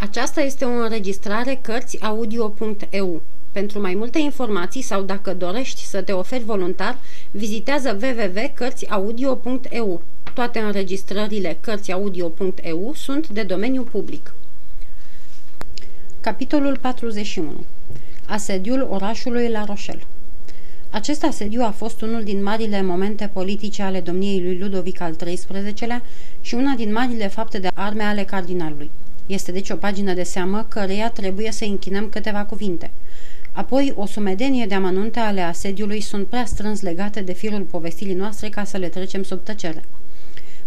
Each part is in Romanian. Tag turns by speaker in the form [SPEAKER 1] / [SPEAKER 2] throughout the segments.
[SPEAKER 1] Aceasta este o înregistrare Cărțiaudio.eu. Pentru mai multe informații sau dacă dorești să te oferi voluntar, vizitează www.cărțiaudio.eu. Toate înregistrările Cărțiaudio.eu sunt de domeniu public. Capitolul 41. Asediul orașului La Rochelle acest asediu a fost unul din marile momente politice ale domniei lui Ludovic al XIII-lea și una din marile fapte de arme ale cardinalului. Este deci o pagină de seamă căreia trebuie să închinăm câteva cuvinte. Apoi, o sumedenie de amănunte ale asediului sunt prea strâns legate de firul povestirii noastre ca să le trecem sub tăcere.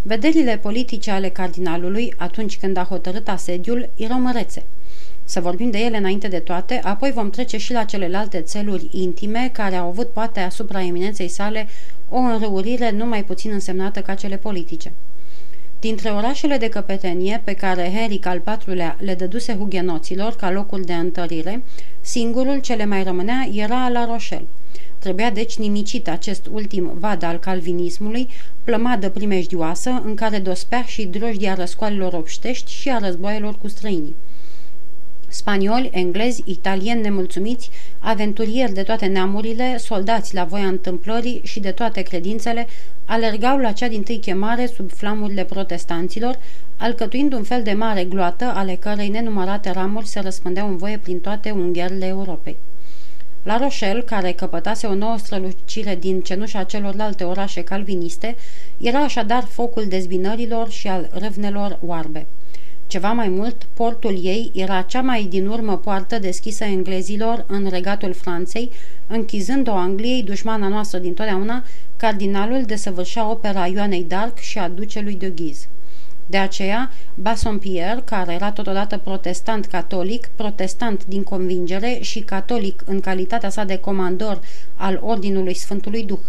[SPEAKER 1] Vederile politice ale cardinalului, atunci când a hotărât asediul, erau mărețe. Să vorbim de ele înainte de toate, apoi vom trece și la celelalte țeluri intime care au avut poate asupra eminenței sale o înrăurire nu mai puțin însemnată ca cele politice. Dintre orașele de căpetenie pe care Henric al IV-lea le dăduse hugenoților ca locul de întărire, singurul ce le mai rămânea era La Rochelle. Trebuia deci nimicit acest ultim vad al calvinismului, plămadă primejdioasă în care dospea și drojdia răscoalelor obștești și a războaielor cu străinii. Spanioli, englezi, italieni nemulțumiți, aventurieri de toate neamurile, soldați la voia întâmplării și de toate credințele, alergau la cea din tâi chemare sub flamurile protestanților, alcătuind un fel de mare gloată ale cărei nenumărate ramuri se răspândeau în voie prin toate ungherile Europei. La Rochelle, care căpătase o nouă strălucire din cenușa celorlalte orașe calviniste, era așadar focul dezbinărilor și al râvnelor oarbe. Ceva mai mult, portul ei era cea mai din urmă poartă deschisă englezilor în regatul Franței, închizând-o Angliei, dușmana noastră dintotdeauna, cardinalul desăvârșea opera Ioanei d'Arc și a ducelui de Ghiz. De aceea, Bassompierre, care era totodată protestant catolic, protestant din convingere și catolic în calitatea sa de comandor al Ordinului Sfântului Duh,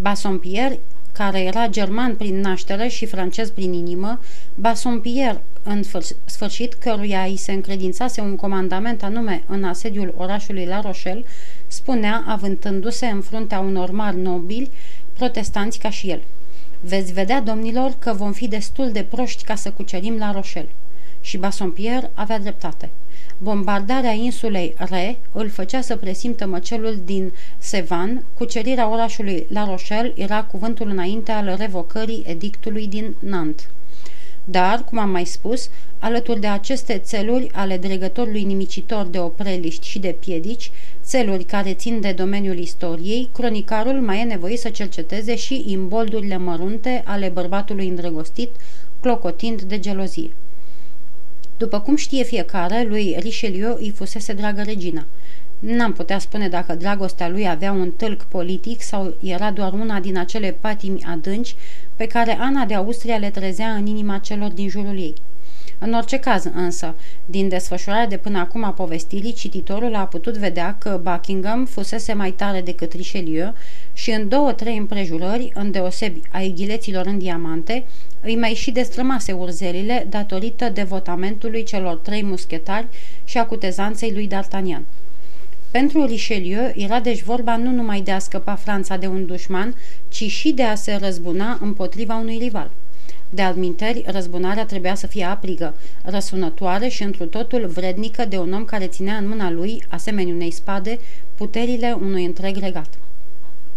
[SPEAKER 1] Bassompierre care era german prin naștere și francez prin inimă, Bassompierre, în sfârșit căruia îi se încredințase un comandament anume în asediul orașului La Rochelle, spunea, avântându-se în fruntea unor mari nobili, protestanți ca și el. Veți vedea, domnilor, că vom fi destul de proști ca să cucerim La Rochelle. Și Bassompierre avea dreptate. Bombardarea insulei Re îl făcea să presimtă măcelul din Sevan, cucerirea orașului La Rochelle era cuvântul înainte al revocării edictului din Nantes. Dar, cum am mai spus, alături de aceste țeluri ale dregătorului nimicitor de opreliști și de piedici, țeluri care țin de domeniul istoriei, cronicarul mai e nevoit să cerceteze și imboldurile mărunte ale bărbatului îndrăgostit, clocotind de gelozie. După cum știe fiecare, lui Richelieu îi fusese dragă regina. N-am putea spune dacă dragostea lui avea un tâlc politic sau era doar una din acele patimi adânci pe care Ana de Austria le trezea în inima celor din jurul ei. În orice caz, însă, din desfășurarea de până acum a povestirii, cititorul a putut vedea că Buckingham fusese mai tare decât Richelieu și în două-trei împrejurări, îndeosebi a ghileților în diamante, îi mai și destrămase urzelile datorită devotamentului celor trei muschetari și a cutezanței lui D'Artagnan. Pentru Richelieu era deci vorba nu numai de a scăpa Franța de un dușman, ci și de a se răzbuna împotriva unui rival. De alminteri, răzbunarea trebuia să fie aprigă, răsunătoare și întru totul vrednică de un om care ținea în mâna lui, asemenea unei spade, puterile unui întreg regat.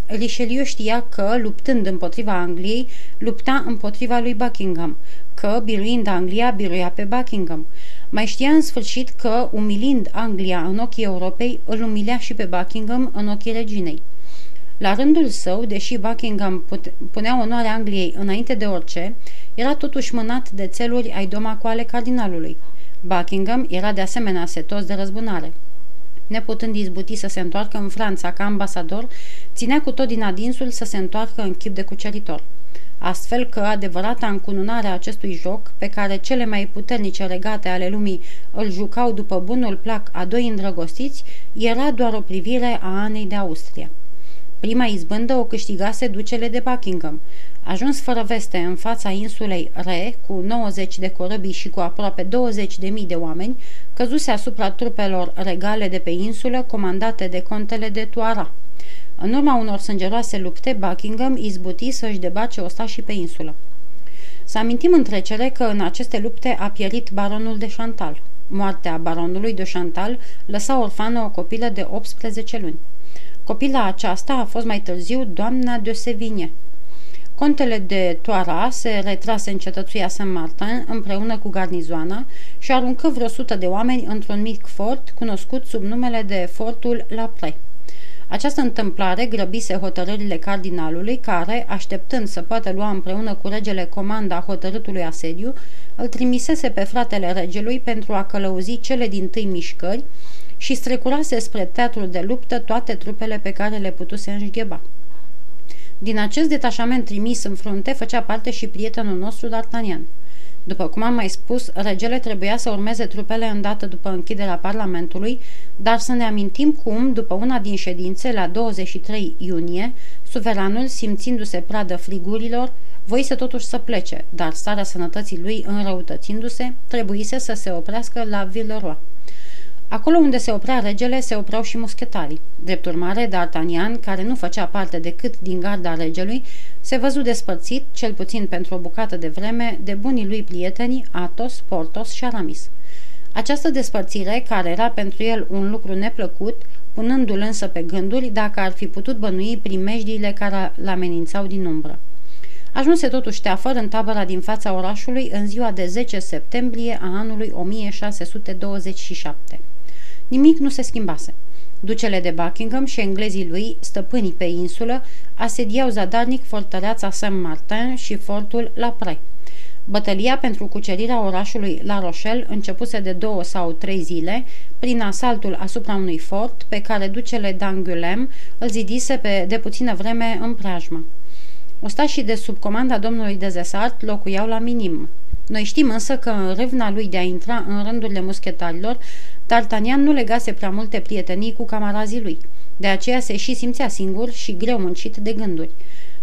[SPEAKER 1] Richelieu știa că, luptând împotriva Angliei, lupta împotriva lui Buckingham, că, biruind Anglia, biruia pe Buckingham. Mai știa în sfârșit că, umilind Anglia în ochii Europei, îl umilea și pe Buckingham în ochii reginei. La rândul său, deși Buckingham punea onoarea Angliei înainte de orice, era totuși mânat de țeluri ai domacoale cardinalului. Buckingham era de asemenea setos de răzbunare. Neputând izbuti să se întoarcă în Franța ca ambasador, ținea cu tot din adinsul să se întoarcă în chip de cuceritor. Astfel că adevărata încununare a acestui joc, pe care cele mai puternice regate ale lumii îl jucau după bunul plac a doi îndrăgostiți, era doar o privire a Anei de Austria. Prima izbândă o câștigase ducele de Buckingham. Ajuns fără veste în fața insulei Re, cu 90 de corăbii și cu aproape 20 de mii de oameni, căzuse asupra trupelor regale de pe insulă comandate de contele de Tuara. În urma unor sângeroase lupte, Buckingham izbuti să-și debace ostașii pe insulă. Să amintim în trecere că în aceste lupte a pierit baronul de Chantal. moartea baronului de Chantal lăsa orfană o copilă de 18 luni. Copila aceasta a fost mai târziu doamna de Sevigne. Contele de Toara se retrase în cetățuia Saint-Martin împreună cu garnizoana și aruncă vreo sută de oameni într-un mic fort cunoscut sub numele de Fortul La Pre. Această întâmplare grăbise hotărârile cardinalului, care, așteptând să poată lua împreună cu regele comanda hotărâtului asediu, îl trimisese pe fratele regelui pentru a călăuzi cele din tâi mișcări și strecurase spre teatrul de luptă toate trupele pe care le putuse înșgheba. Din acest detașament trimis în frunte făcea parte și prietenul nostru D'Artagnan. După cum am mai spus, regele trebuia să urmeze trupele îndată după închiderea Parlamentului, dar să ne amintim cum, după una din ședințe, la 23 iunie, suveranul, simțindu-se pradă frigurilor, voise totuși să plece, dar starea sănătății lui înrăutățindu-se, trebuise să se oprească la Villeroy. Acolo unde se oprea regele, se opreau și muschetarii. Drept urmare, D'Artagnan, care nu făcea parte decât din garda regelui, se văzu despărțit, cel puțin pentru o bucată de vreme, de bunii lui prieteni Athos, Portos și Aramis. Această despărțire, care era pentru el un lucru neplăcut, punându-l însă pe gânduri dacă ar fi putut bănui primejdiile care l amenințau din umbră. Ajunse totuși teafăr în tabăra din fața orașului în ziua de 10 septembrie a anului 1627. Nimic nu se schimbase. Ducele de Buckingham și englezii lui, stăpânii pe insulă, asediau zadarnic fortăreața Saint-Martin și fortul La Pre. Bătălia pentru cucerirea orașului La Rochelle începuse de două sau trei zile prin asaltul asupra unui fort pe care ducele d'Angoulême îl zidise pe de puțină vreme în preajmă. Ostașii de sub comanda domnului Dezesart locuiau la minim. Noi știm însă că în râvna lui de a intra în rândurile muschetarilor, D'Artagnan nu legase prea multe prietenii cu camarazii lui. De aceea se și simțea singur și greu muncit de gânduri.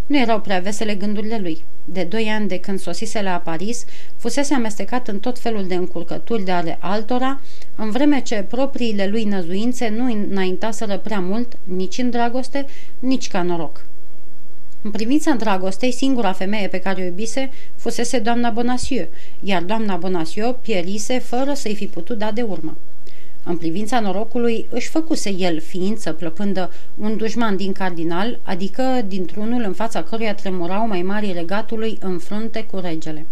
[SPEAKER 1] Nu erau prea vesele gândurile lui. De doi ani de când sosise la Paris, fusese amestecat în tot felul de încurcături de ale altora, în vreme ce propriile lui năzuințe nu înaintaseră prea mult, nici în dragoste, nici ca noroc. În privința dragostei, singura femeie pe care o iubise fusese doamna Bonacieux, iar doamna Bonacieux pierise fără să-i fi putut da de urmă. În privința norocului, își făcuse el ființă plăpândă un dușman din cardinal, adică dintr-unul în fața căruia tremurau mai mari regatului în frunte cu regele.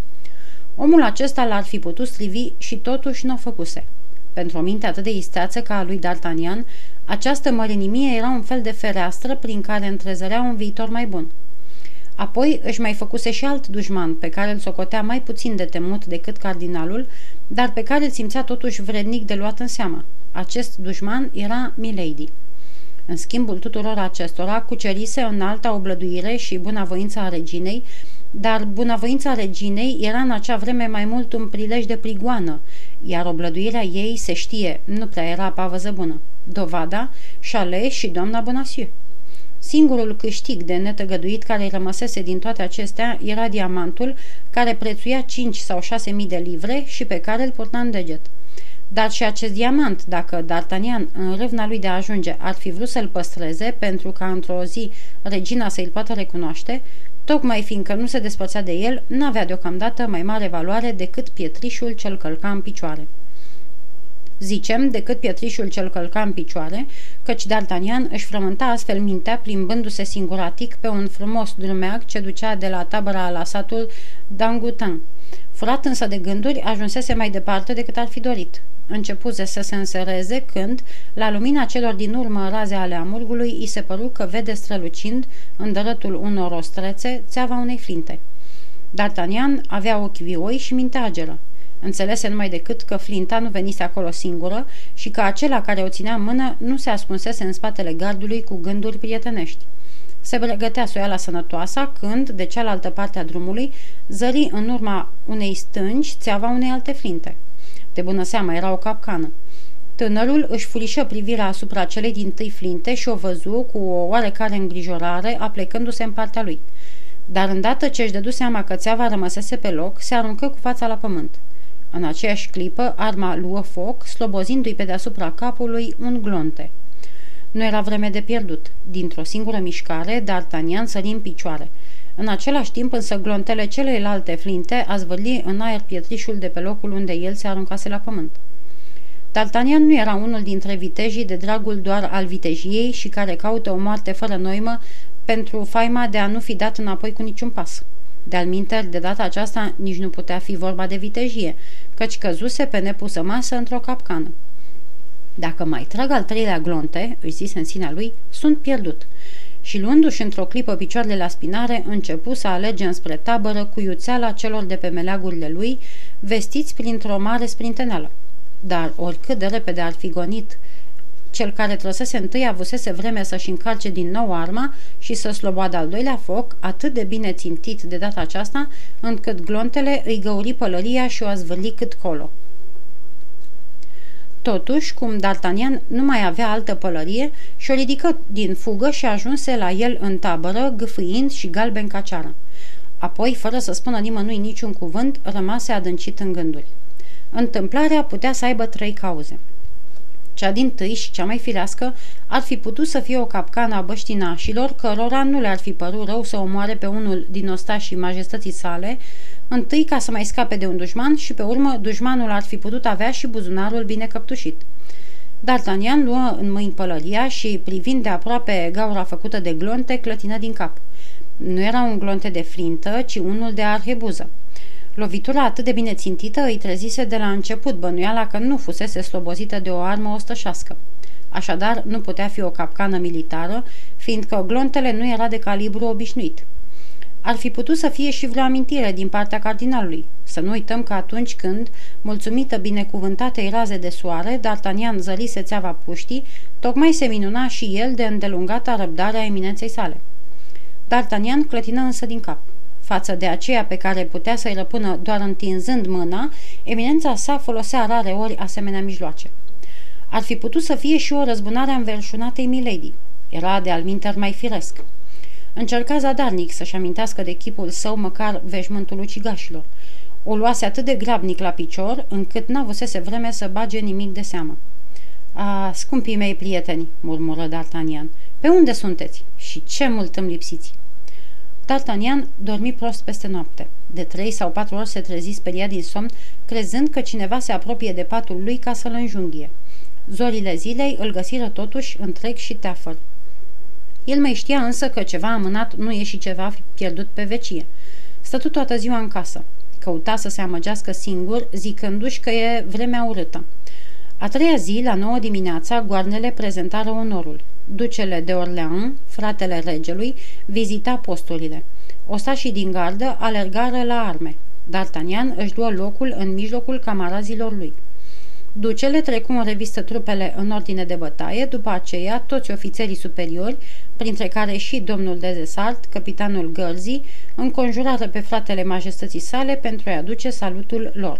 [SPEAKER 1] Omul acesta l-ar fi putut strivi și totuși nu o făcuse. Pentru o minte atât de isteață ca a lui D'Artagnan, această mărinimie era un fel de fereastră prin care întrezărea un viitor mai bun. Apoi își mai făcuse și alt dușman, pe care îl socotea mai puțin de temut decât cardinalul, dar pe care îl simțea totuși vrednic de luat în seamă. Acest dușman era Milady. În schimbul tuturor acestora, cucerise în alta oblăduire și bunavoința a reginei, dar bunavoința reginei era în acea vreme mai mult un prilej de prigoană, iar oblăduirea ei, se știe, nu prea era pavăză bună. Dovada, Chalet și doamna Bonacieux. Singurul câștig de netăgăduit care îi rămăsese din toate acestea era diamantul, care prețuia 5 sau 6 mii de livre și pe care îl purta în deget. Dar și acest diamant, dacă D'Artagnan, în râvna lui de a ajunge, ar fi vrut să-l păstreze pentru ca într-o zi regina să-l poată recunoaște, tocmai fiindcă nu se despărțea de el, n-avea deocamdată mai mare valoare decât pietrișul cel călca în picioare zicem, decât pietrișul cel călca în picioare, căci D'Artagnan își frământa astfel mintea plimbându-se singuratic pe un frumos drumeac ce ducea de la tabăra la satul d'Angutin. Furat însă de gânduri, ajunsese mai departe decât ar fi dorit. Începuse să se însereze când, la lumina celor din urmă raze ale amurgului, îi se păru că vede strălucind, în dărătul unor ostrețe, țeava unei flinte. D'Artagnan avea ochi vioi și mintea ageră. Înțelese numai decât că Flinta nu venise acolo singură și că acela care o ținea în mână nu se ascunsese în spatele gardului cu gânduri prietenești. Se pregătea soiala sănătoasa când, de cealaltă parte a drumului, zări în urma unei stângi țeava unei alte flinte. De bună seamă era o capcană. Tânărul își furișă privirea asupra celei din tâi flinte și o văzu cu o oarecare îngrijorare aplecându-se în partea lui. Dar îndată ce își dădu seama că țeava rămăsese pe loc, se aruncă cu fața la pământ. În aceeași clipă, arma luă foc, slobozindu-i pe deasupra capului un glonte. Nu era vreme de pierdut. Dintr-o singură mișcare, D'Artagnan sări în picioare. În același timp însă glontele celelalte flinte a zvârli în aer pietrișul de pe locul unde el se aruncase la pământ. D'Artagnan nu era unul dintre vitejii de dragul doar al vitejiei și care caută o moarte fără noimă pentru faima de a nu fi dat înapoi cu niciun pas. De-al minter, de data aceasta nici nu putea fi vorba de vitejie, căci căzuse pe nepusă masă într-o capcană. Dacă mai trag al treilea glonte, își zise în sinea lui, sunt pierdut. Și luându-și într-o clipă picioarele la spinare, începu să alege înspre tabără cu iuțeala celor de pe meleagurile lui, vestiți printr-o mare sprinteneală. Dar oricât de repede ar fi gonit cel care trăsese întâi avusese vreme să-și încarce din nou arma și să sloboadă al doilea foc, atât de bine țintit de data aceasta, încât glontele îi găuri pălăria și o a zvârli cât colo. Totuși, cum D'Artagnan nu mai avea altă pălărie, și-o ridică din fugă și ajunse la el în tabără, gâfâind și galben ca ceară. Apoi, fără să spună nimănui niciun cuvânt, rămase adâncit în gânduri. Întâmplarea putea să aibă trei cauze. Cea din tâi și cea mai firească ar fi putut să fie o capcană a băștinașilor, cărora nu le-ar fi părut rău să omoare pe unul din ostașii majestății sale, întâi ca să mai scape de un dușman și pe urmă dușmanul ar fi putut avea și buzunarul bine căptușit. D'Artagnan luă în mâini pălăria și, privind de aproape gaura făcută de glonte, clătină din cap. Nu era un glonte de flintă, ci unul de arhebuză. Lovitura atât de bine țintită îi trezise de la început bănuiala că nu fusese slobozită de o armă ostășească. Așadar, nu putea fi o capcană militară, fiindcă glontele nu era de calibru obișnuit. Ar fi putut să fie și vreo amintire din partea cardinalului. Să nu uităm că atunci când, mulțumită binecuvântatei raze de soare, D'Artagnan zărise țeava puștii, tocmai se minuna și el de îndelungata răbdare a eminenței sale. D'Artagnan clătină însă din cap. Față de aceea pe care putea să-i răpună doar întinzând mâna, eminența sa folosea rare ori asemenea mijloace. Ar fi putut să fie și o răzbunare a înverșunatei Milady. Era de alminter mai firesc. Încerca zadarnic să-și amintească de chipul său măcar veșmântul ucigașilor. O luase atât de grabnic la picior, încât n-avusese vreme să bage nimic de seamă. A, scumpii mei prieteni, murmură D'Artagnan, pe unde sunteți? Și ce mult îmi lipsiți? D'Artagnan dormi prost peste noapte. De trei sau patru ori se trezi speriat din somn, crezând că cineva se apropie de patul lui ca să-l înjunghie. Zorile zilei îl găsiră totuși întreg și teafăr. El mai știa însă că ceva amânat nu e și ceva pierdut pe vecie. Stătu toată ziua în casă. Căuta să se amăgească singur, zicându-și că e vremea urâtă. A treia zi, la nouă dimineața, goarnele prezentară onorul. Ducele de Orleans, fratele regelui, vizita posturile. Ostașii din gardă alergară la arme. D'Artagnan își luă locul în mijlocul camarazilor lui. Ducele trecu în revistă trupele în ordine de bătaie, după aceea toți ofițerii superiori, printre care și domnul de Zesart, capitanul Gărzii, înconjurară pe fratele majestății sale pentru a-i aduce salutul lor.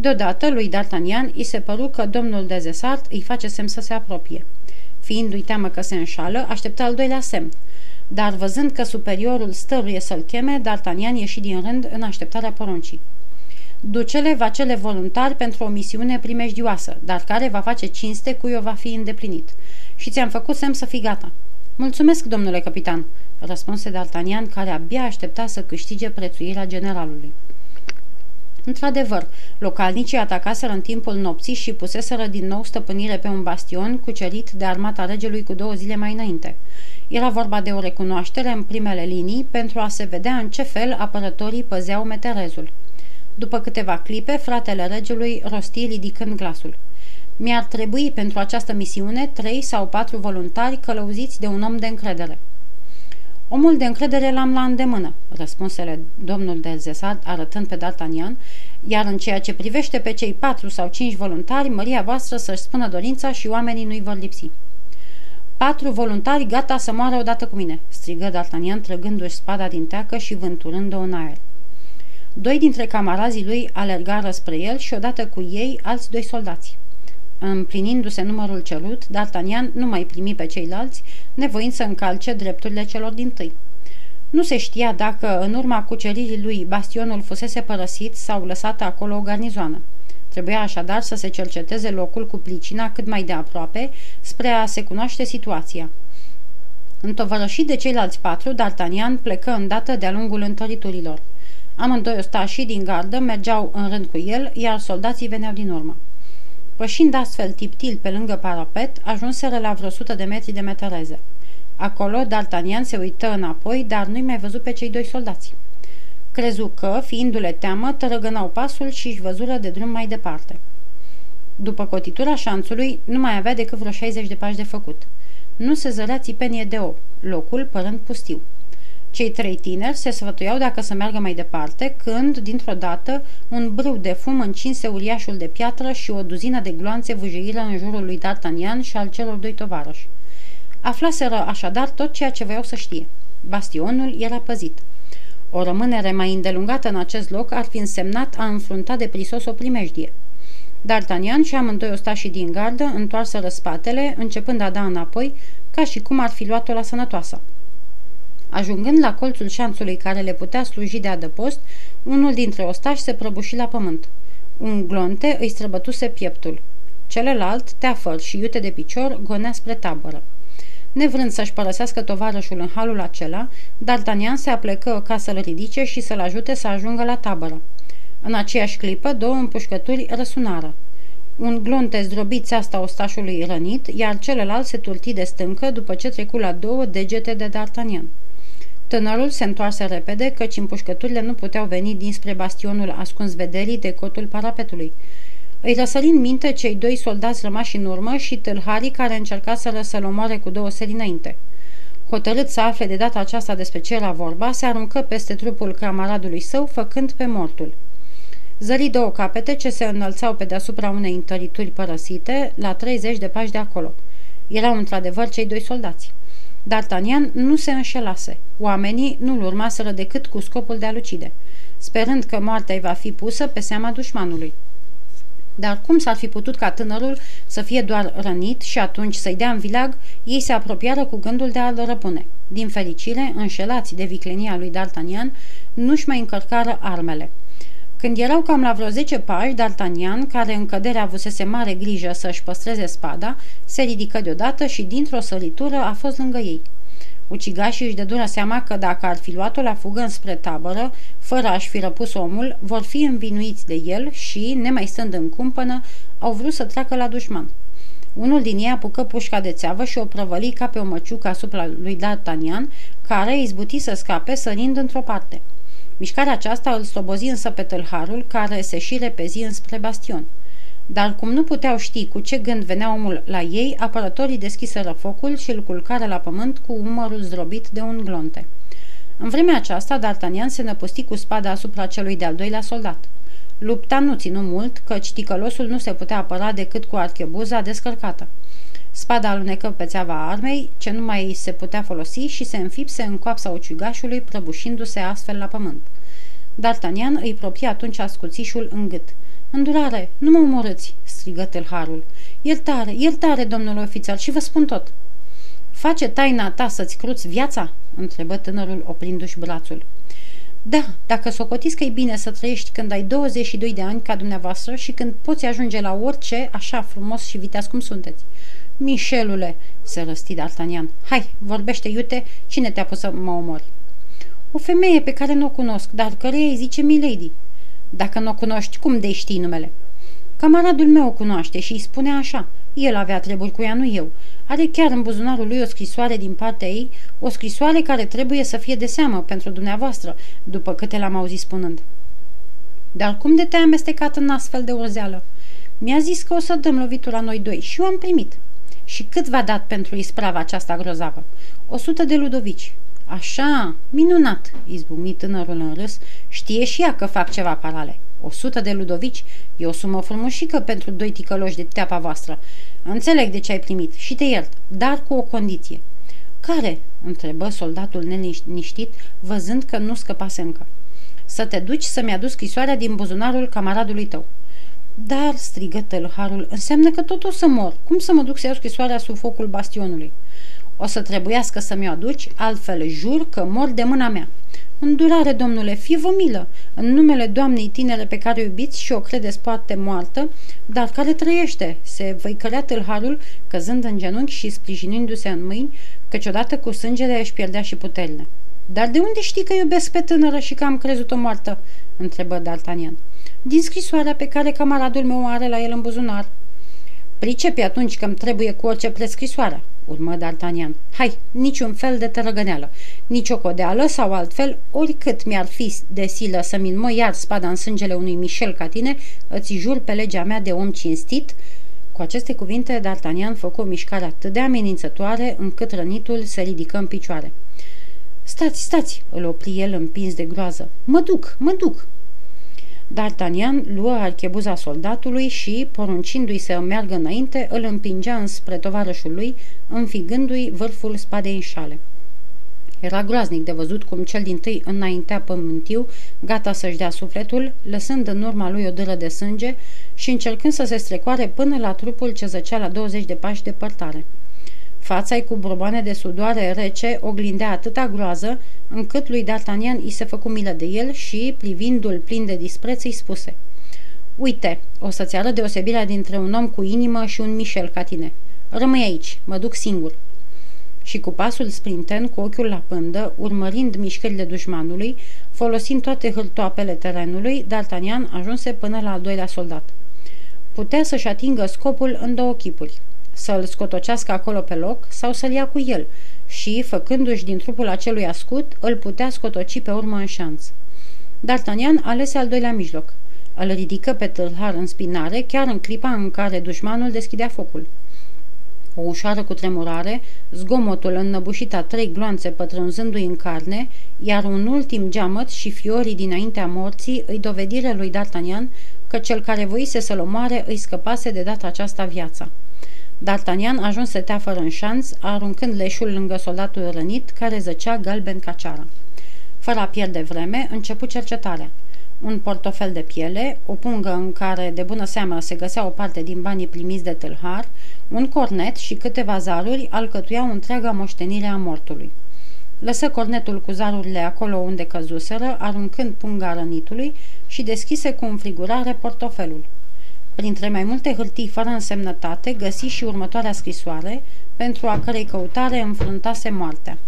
[SPEAKER 1] Deodată lui D'Artagnan îi se păru că domnul de Zesart îi face semn să se apropie. Fiindu-i teamă că se înșală, aștepta al doilea semn. Dar văzând că superiorul stăruie să-l cheme, D'Artagnan ieși din rând în așteptarea poruncii. Ducele va cele voluntari pentru o misiune primejdioasă, dar care va face cinste cui o va fi îndeplinit. Și ți-am făcut semn să fii gata. Mulțumesc, domnule capitan, răspunse D'Artagnan, care abia aștepta să câștige prețuirea generalului. Într-adevăr, localnicii atacaseră în timpul nopții și puseseră din nou stăpânire pe un bastion cucerit de armata regelui cu două zile mai înainte. Era vorba de o recunoaștere în primele linii pentru a se vedea în ce fel apărătorii păzeau meterezul. După câteva clipe, fratele regelui rosti ridicând glasul. Mi-ar trebui pentru această misiune trei sau patru voluntari călăuziți de un om de încredere. Omul de încredere l-am la îndemână, răspunsele domnul de Zesad arătând pe D'Artagnan, iar în ceea ce privește pe cei patru sau cinci voluntari, măria voastră să-și spună dorința și oamenii nu-i vor lipsi. Patru voluntari gata să moară odată cu mine, strigă D'Artagnan trăgându-și spada din teacă și vânturând-o în aer. Doi dintre camarazii lui alergară spre el și odată cu ei alți doi soldați. Împlinindu-se numărul cerut, D'Artagnan nu mai primi pe ceilalți, nevoind să încalce drepturile celor din tâi. Nu se știa dacă, în urma cuceririi lui, bastionul fusese părăsit sau lăsată acolo o garnizoană. Trebuia așadar să se cerceteze locul cu plicina cât mai de aproape, spre a se cunoaște situația. Întovărășit de ceilalți patru, D'Artagnan plecă îndată de-a lungul întăriturilor. Amândoi ostașii din gardă mergeau în rând cu el, iar soldații veneau din urmă. Pășind astfel tiptil pe lângă parapet, ajunseră la vreo sută de metri de metereze. Acolo, D'Artagnan se uită înapoi, dar nu-i mai văzut pe cei doi soldați. Crezu că, fiindu-le teamă, tărăgănau pasul și își văzură de drum mai departe. După cotitura șanțului, nu mai avea decât vreo 60 de pași de făcut. Nu se zărea țipenie de ou, locul părând pustiu. Cei trei tineri se sfătuiau dacă să meargă mai departe, când, dintr-o dată, un brâu de fum încinse uriașul de piatră și o duzină de gloanțe vâjeiră în jurul lui D'Artagnan și al celor doi tovarăși. Aflaseră așadar tot ceea ce voiau să știe. Bastionul era păzit. O rămânere mai îndelungată în acest loc ar fi însemnat a înfrunta de prisos o primejdie. D'Artagnan și amândoi ostașii din gardă întoarseră spatele, începând a da înapoi, ca și cum ar fi luat-o la sănătoasă. Ajungând la colțul șanțului care le putea sluji de adăpost, unul dintre ostași se prăbuși la pământ. Un glonte îi străbătuse pieptul. Celălalt, teafăr și iute de picior, gonea spre tabără. Nevrând să-și părăsească tovarășul în halul acela, D'Artagnan se aplecă ca să-l ridice și să-l ajute să ajungă la tabără. În aceeași clipă, două împușcături răsunară. Un glonte zdrobit țeasta ostașului rănit, iar celălalt se turti de stâncă după ce trecu la două degete de D'Artagnan. Tânărul se întoarse repede, căci împușcăturile nu puteau veni dinspre bastionul ascuns vederii de cotul parapetului. Îi răsări în minte cei doi soldați rămași în urmă și tâlharii care încercaseră să-l omoare cu două seri înainte. Hotărât să afle de data aceasta despre ce era vorba, se aruncă peste trupul camaradului său, făcând pe mortul. Zări două capete ce se înălțau pe deasupra unei întărituri părăsite, la 30 de pași de acolo. Erau într-adevăr cei doi soldați. D'Artagnan nu se înșelase. Oamenii nu-l urmaseră decât cu scopul de a lucide, sperând că moartea îi va fi pusă pe seama dușmanului. Dar cum s-ar fi putut ca tânărul să fie doar rănit și atunci să-i dea în vilag, ei se apropiară cu gândul de a-l răpune. Din fericire, înșelați de viclenia lui D'Artagnan, nu-și mai încărcară armele. Când erau cam la vreo 10 pași, D'Artagnan, care în cădere avusese mare grijă să-și păstreze spada, se ridică deodată și dintr-o săritură a fost lângă ei. Ucigașii își dădură seama că dacă ar fi luat-o la fugă înspre tabără, fără a-și fi răpus omul, vor fi învinuiți de el și, nemai stând în cumpănă, au vrut să treacă la dușman. Unul din ei apucă pușca de țeavă și o prăvăli ca pe o măciucă asupra lui D'Artagnan, care izbuti să scape sărind într-o parte. Mișcarea aceasta îl slobozi însă pe tâlharul, care se și repezi înspre bastion. Dar cum nu puteau ști cu ce gând venea omul la ei, apărătorii deschiseră focul și îl culcară la pământ cu umărul zdrobit de un glonte. În vremea aceasta, D'Artagnan se năpusti cu spada asupra celui de-al doilea soldat. Lupta nu ținu mult, căci ticălosul nu se putea apăra decât cu archebuza descărcată. Spada alunecă pe țeava armei, ce nu mai se putea folosi și se înfipse în coapsa ucigașului, prăbușindu-se astfel la pământ. D'Artagnan îi propie atunci ascuțișul în gât. Îndurare, nu mă omorâți!" strigă tâlharul. Iertare, iertare, domnul ofițer, și vă spun tot!" Face taina ta să-ți cruți viața?" întrebă tânărul oprindu-și brațul. Da, dacă socotiți că e bine să trăiești când ai 22 de ani ca dumneavoastră și când poți ajunge la orice așa frumos și viteaz cum sunteți. Mișelule, se răsti D'Artagnan. Hai, vorbește, iute, cine te-a pus să mă omori? O femeie pe care nu o cunosc, dar căreia îi zice Milady. Dacă nu o cunoști, cum de știi numele? Camaradul meu o cunoaște și îi spune așa. El avea treburi cu ea, nu eu. Are chiar în buzunarul lui o scrisoare din partea ei, o scrisoare care trebuie să fie de seamă pentru dumneavoastră, după câte l-am auzit spunând. Dar cum de te-ai amestecat în astfel de urzeală? Mi-a zis că o să dăm lovitura noi doi și eu am primit. Și cât v-a dat pentru isprava aceasta grozavă? O sută de ludovici. Așa, minunat, izbucni tânărul în râs, știe și ea că fac ceva parale. O sută de ludovici e o sumă frumușică pentru doi ticăloși de teapa voastră. Înțeleg de ce ai primit și te iert, dar cu o condiție. Care? întrebă soldatul neliniștit, văzând că nu scăpase încă. Să te duci să-mi aduci scrisoarea din buzunarul camaradului tău. Dar, strigă tălharul, înseamnă că tot o să mor. Cum să mă duc să iau scrisoarea sub focul bastionului? O să trebuiască să-mi o aduci, altfel jur că mor de mâna mea. Îndurare, domnule, fie-vă milă, în numele doamnei tinere pe care o iubiți și o credeți poate moartă, dar care trăiește, se văicărea tâlharul, căzând în genunchi și sprijinindu-se în mâini, căci odată cu sângele își pierdea și puterile. Dar de unde știi că iubesc pe tânără și că am crezut-o moartă?" întrebă D'Artagnan. Din scrisoarea pe care camaradul meu are la el în buzunar." Pricepi atunci că îmi trebuie cu orice prescrisoare, urmă D'Artagnan. Hai, niciun fel de tărăgăneală, nici o codeală sau altfel, oricât mi-ar fi de silă să-mi mă iar spada în sângele unui Michel ca tine, îți jur pe legea mea de om cinstit, cu aceste cuvinte, D'Artagnan făcu o mișcare atât de amenințătoare încât rănitul se ridică în picioare. Stați, stați!" îl opri el împins de groază. Mă duc, mă duc!" D'Artagnan luă archebuza soldatului și, poruncindu-i să meargă înainte, îl împingea înspre tovarășul lui, înfigându-i vârful spadei în șale. Era groaznic de văzut cum cel din tâi înaintea pământiu, gata să-și dea sufletul, lăsând în urma lui o dâră de sânge și încercând să se strecoare până la trupul ce zăcea la 20 de pași departare. Fața-i cu borboane de sudoare rece oglindea atâta groază, încât lui D'Artagnan i se făcu milă de el și, privindu-l plin de dispreț, îi spuse Uite, o să-ți arăt deosebirea dintre un om cu inimă și un Michel ca tine. Rămâi aici, mă duc singur." Și cu pasul sprinten, cu ochiul la pândă, urmărind mișcările dușmanului, folosind toate hârtoapele terenului, D'Artagnan ajunse până la al doilea soldat. Putea să-și atingă scopul în două chipuri – să-l scotocească acolo pe loc sau să-l ia cu el și, făcându-și din trupul acelui ascut, îl putea scotoci pe urmă în șanț. D'Artagnan alese al doilea mijloc. Îl ridică pe tâlhar în spinare, chiar în clipa în care dușmanul deschidea focul. O ușoară cu tremurare, zgomotul înnăbușit a trei gloanțe pătrunzându-i în carne, iar un ultim geamăt și fiorii dinaintea morții îi dovedire lui D'Artagnan că cel care voise să-l omoare îi scăpase de data aceasta viața. D'Artagnan ajunse teafără în șanț, aruncând leșul lângă soldatul rănit, care zăcea galben ca ceara. Fără a pierde vreme, începu cercetarea. Un portofel de piele, o pungă în care de bună seamă se găsea o parte din banii primiți de tâlhar, un cornet și câteva zaruri alcătuiau întreaga moștenire a mortului. Lăsă cornetul cu zarurile acolo unde căzuseră, aruncând punga rănitului și deschise cu înfrigurare portofelul. Printre mai multe hârtii fără însemnătate, găsi și următoarea scrisoare, pentru a cărei căutare înfruntase moartea.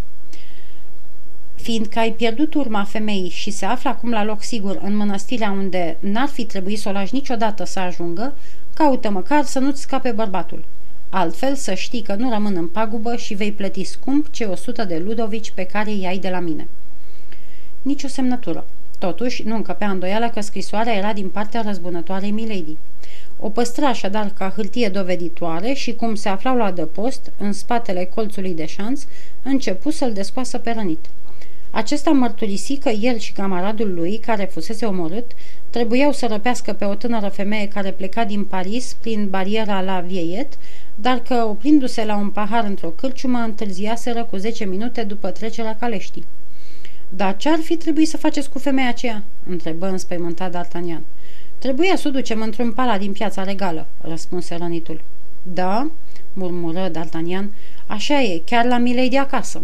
[SPEAKER 1] Fiindcă ai pierdut urma femeii și se află acum la loc sigur în mănăstirea unde n-ar fi trebuit să o lași niciodată să ajungă, caută măcar să nu-ți scape bărbatul. Altfel să știi că nu rămân în pagubă și vei plăti scump ce 100 de ludovici pe care i-ai de la mine. Nici o semnătură. Totuși, nu încăpea îndoială că scrisoarea era din partea răzbunătoarei Milady. O păstra așadar ca hârtie doveditoare și cum se aflau la adăpost, în spatele colțului de șanț, începu să-l descoasă pe rănit. Acesta mărturisi că el și camaradul lui, care fusese omorât, trebuiau să răpească pe o tânără femeie care pleca din Paris prin bariera la Vieiet, dar că, oprindu-se la un pahar într-o cârciumă, întârziaseră cu 10 minute după trecerea caleștii. Dar ce ar fi trebuit să faceți cu femeia aceea?" întrebă înspăimântat D'Artagnan. Trebuia să o ducem într-un pala din piața regală, răspunse rănitul. Da, murmură D'Artagnan, așa e, chiar la milei de acasă.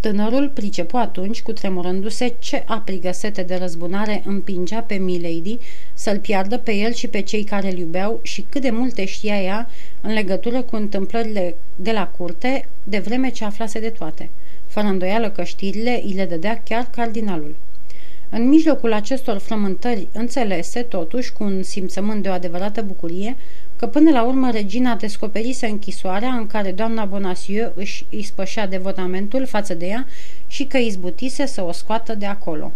[SPEAKER 1] Tânărul pricepu atunci, cu tremurându-se, ce aprigă sete de răzbunare împingea pe Milady să-l piardă pe el și pe cei care îl iubeau și cât de multe știa ea în legătură cu întâmplările de la curte, de vreme ce aflase de toate. Fără îndoială că știrile îi le dădea chiar cardinalul. În mijlocul acestor frământări înțelese, totuși, cu un simțământ de o adevărată bucurie, că până la urmă regina descoperise închisoarea în care doamna Bonacieux își ispășea devotamentul față de ea și că izbutise să o scoată de acolo.